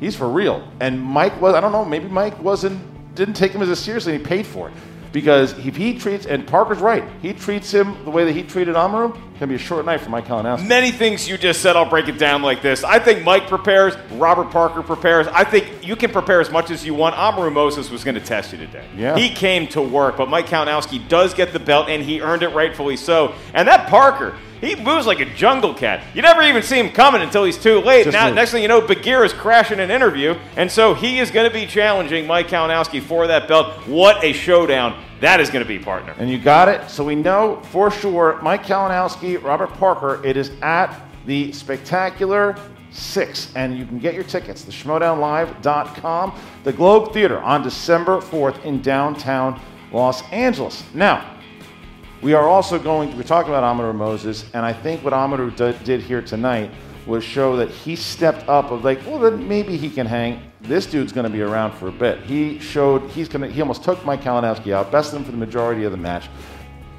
he's for real, and Mike was I don't know maybe Mike wasn't didn't take him as seriously and he paid for it because if he treats and Parker's right, he treats him the way that he treated Amaru, can be a short night for Mike Kalinowski. Many things you just said, I'll break it down like this. I think Mike prepares, Robert Parker prepares. I think you can prepare as much as you want. Amaru Moses was going to test you today. Yeah. He came to work, but Mike Kalinowski does get the belt, and he earned it rightfully so. And that Parker, he moves like a jungle cat. You never even see him coming until he's too late. Just now, next thing you know, Bagheera is crashing an interview, and so he is going to be challenging Mike Kalinowski for that belt. What a showdown that is going to be, partner. And you got it. So we know for sure Mike Kalinowski, Robert Parker, it is at the Spectacular 6. And you can get your tickets, the schmodownlive.com, the Globe Theater on December 4th in downtown Los Angeles. Now, we are also going we're talking about Amaru Moses, and I think what Amaru d- did here tonight was show that he stepped up of like, well, then maybe he can hang. This dude's going to be around for a bit. He showed he's going to, he almost took Mike Kalinowski out, bested him for the majority of the match.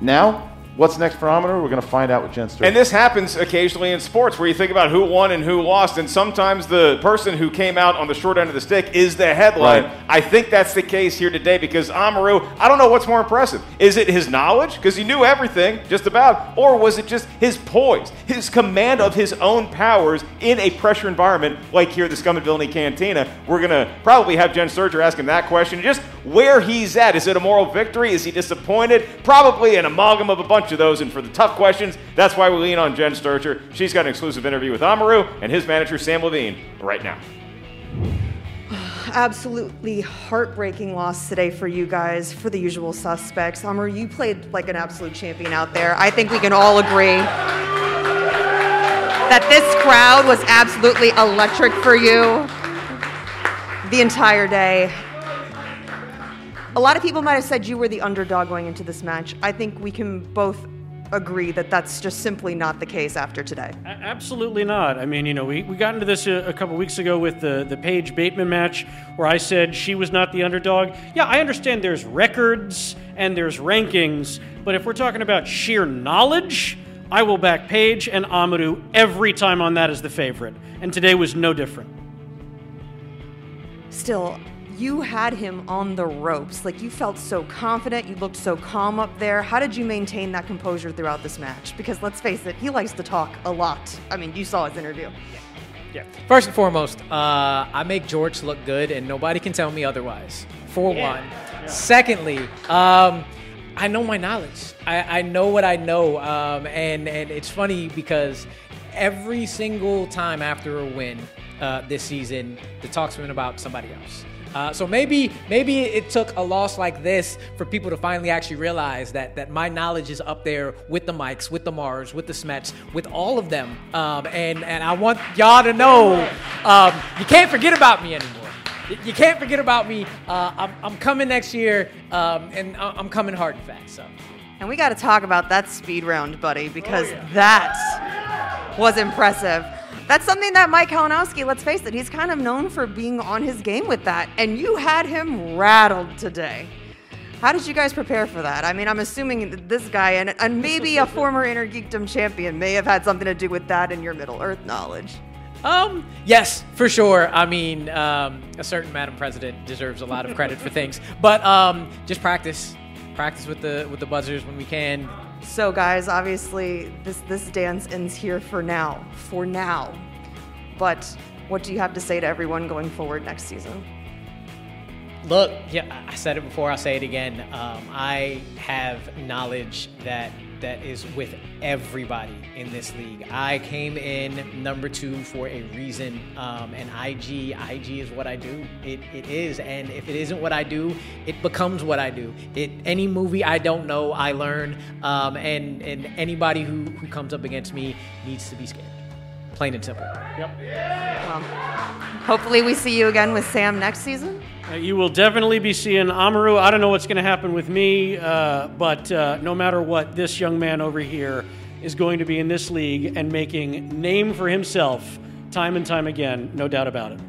Now, what's next for Amaru? We're going to find out with Jen. And this happens occasionally in sports where you think about who won and who lost, and sometimes the person who came out on the short end of the stick is the headline. Right. I think that's the case here today because Amaru, I don't know what's more impressive. Is it his knowledge, because he knew everything just about, or was it just his poise, his command of his own powers in a pressure environment like here at the Scum and Villainy Cantina? We're going to probably have Jen Sturger ask him that question, just where he's at. Is it a moral victory? Is he disappointed? Probably an amalgam of a bunch of those. And for the tough questions, that's why we lean on Jen Sturger. She's got an exclusive interview with Amaru and his manager, Sam Levine, right now. Absolutely heartbreaking loss today for you guys, for the usual suspects. Amaru, you played like an absolute champion out there. I think we can all agree that this crowd was absolutely electric for you the entire day. A lot of people might have said you were the underdog going into this match. I think we can both agree that that's just simply not the case after today. A- Absolutely not. I mean, you know, we, we got into this a, a couple weeks ago with the, the Paige Bateman match where I said she was not the underdog. Yeah, I understand there's records and there's rankings, but if we're talking about sheer knowledge, I will back Paige and Amaru every time on that as the favorite. And today was no different. Still, you had him on the ropes. Like you felt so confident, you looked so calm up there. How did you maintain that composure throughout this match? Because let's face it, he likes to talk a lot. I mean, you saw his interview. Yeah. First and foremost, uh, I make George look good, and nobody can tell me otherwise. For Yeah. one. Secondly, um, I know my knowledge. I, I know what I know, um, and and it's funny because every single time after a win, uh, this season, the talk's been about somebody else. Uh, so maybe maybe it took a loss like this for people to finally actually realize that that my knowledge is up there with the Mikes, with the Mars, with the Smets, with all of them. Um, and and I want y'all to know um, you can't forget about me anymore. You- can't forget about me. Uh, I'm, I'm coming next year, um, and I'm coming hard and fast. So. And we got to talk about that speed round, buddy, because that was impressive. That's something that Mike Kalinowski, let's face it, he's kind of known for being on his game with that. And you had him rattled today. How did you guys prepare for that? I mean, I'm assuming that this guy and, and maybe a former Inner Geekdom champion may have had something to do with that in your Middle Earth knowledge. Um, yes, for sure. I mean, um, a certain Madam President deserves a lot of credit for things, but um, just practice, practice with the with the buzzers when we can. So, guys, obviously, this this dance ends here for now. For now. But what do you have to say to everyone going forward next season? Look, yeah, I said it before. I'll say it again. Um, I have knowledge that that is with everybody in this league. I came in number two for a reason, um, and IG, IG is what I do. It, it is, and if it isn't what I do, it becomes what I do. It any movie I don't know, I learn, um, and and anybody who who comes up against me needs to be scared. Plain and simple. Yep. Well, hopefully, we see you again with Sam next season. Uh, you will definitely be seeing Amaru. I don't know what's going to happen with me, uh, but uh, no matter what, this young man over here is going to be in this league and making name for himself time and time again, no doubt about it.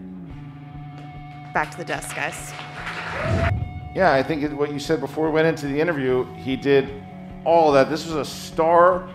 Back to the desk, guys. Yeah, I think what you said before we went into the interview, he did all that. This was a star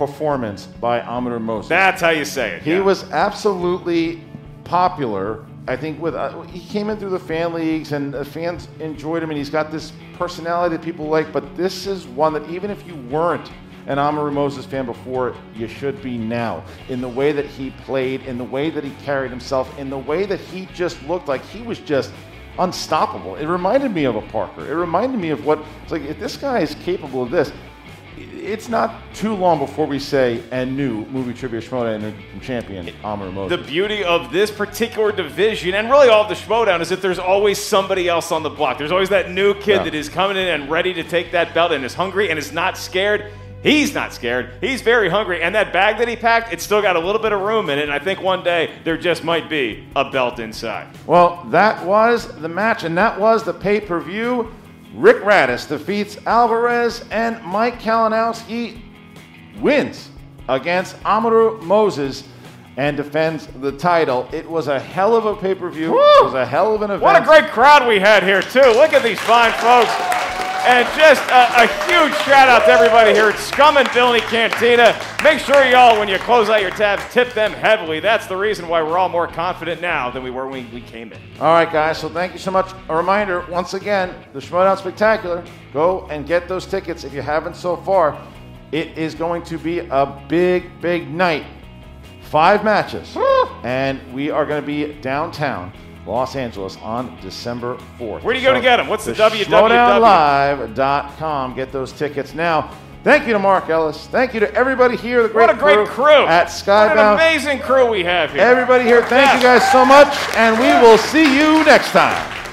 performance by Amador Moses. That's how you say it. He yeah. was absolutely popular. I think with uh, he came in through the fan leagues and the fans enjoyed him, and he's got this personality that people like. But this is one that even if you weren't an Amaru Moses fan before, you should be now. In the way that he played, in the way that he carried himself, in the way that he just looked like he was just unstoppable. It reminded me of a Parker. It reminded me of what it's like. If this guy is capable of this, it's not too long before we say and new movie trivia Schmodown champion Amaru. The beauty of this particular division, and really all of the Schmodown, is that there's always somebody else on the block. There's always that new kid Yeah. that is coming in and ready to take that belt and is hungry and is not scared. He's not scared. He's very hungry. And that bag that he packed, it's still got a little bit of room in it. And I think one day there just might be a belt inside. Well, that was the match, and that was the pay per view. Rick Radis defeats Alvarez, and Mike Kalinowski wins against Amaru Moses and defends the title. It was a hell of a pay per view. It was a hell of an event. What a great crowd we had here, too. Look at these fine folks. And just a, a huge shout out to everybody here at Scum and Villainy Cantina. Make sure y'all, when you close out your tabs, tip them heavily. That's the reason why we're all more confident now than we were when we came in. All right, guys. So thank you so much. A reminder, once again, the Schmodown Spectacular. Go and get those tickets if you haven't so far. It is going to be a big, big night. Five matches, and we are going to be downtown Los Angeles on December 4th. Where do you go to get them? What's the www? SchmodownLive.com. Get those tickets now. Thank you to Mark Ellis. Thank you to everybody here. The great What a great crew. at What an Skybound. amazing crew we have here. Everybody here, thank you guys so much, and we will see you next time.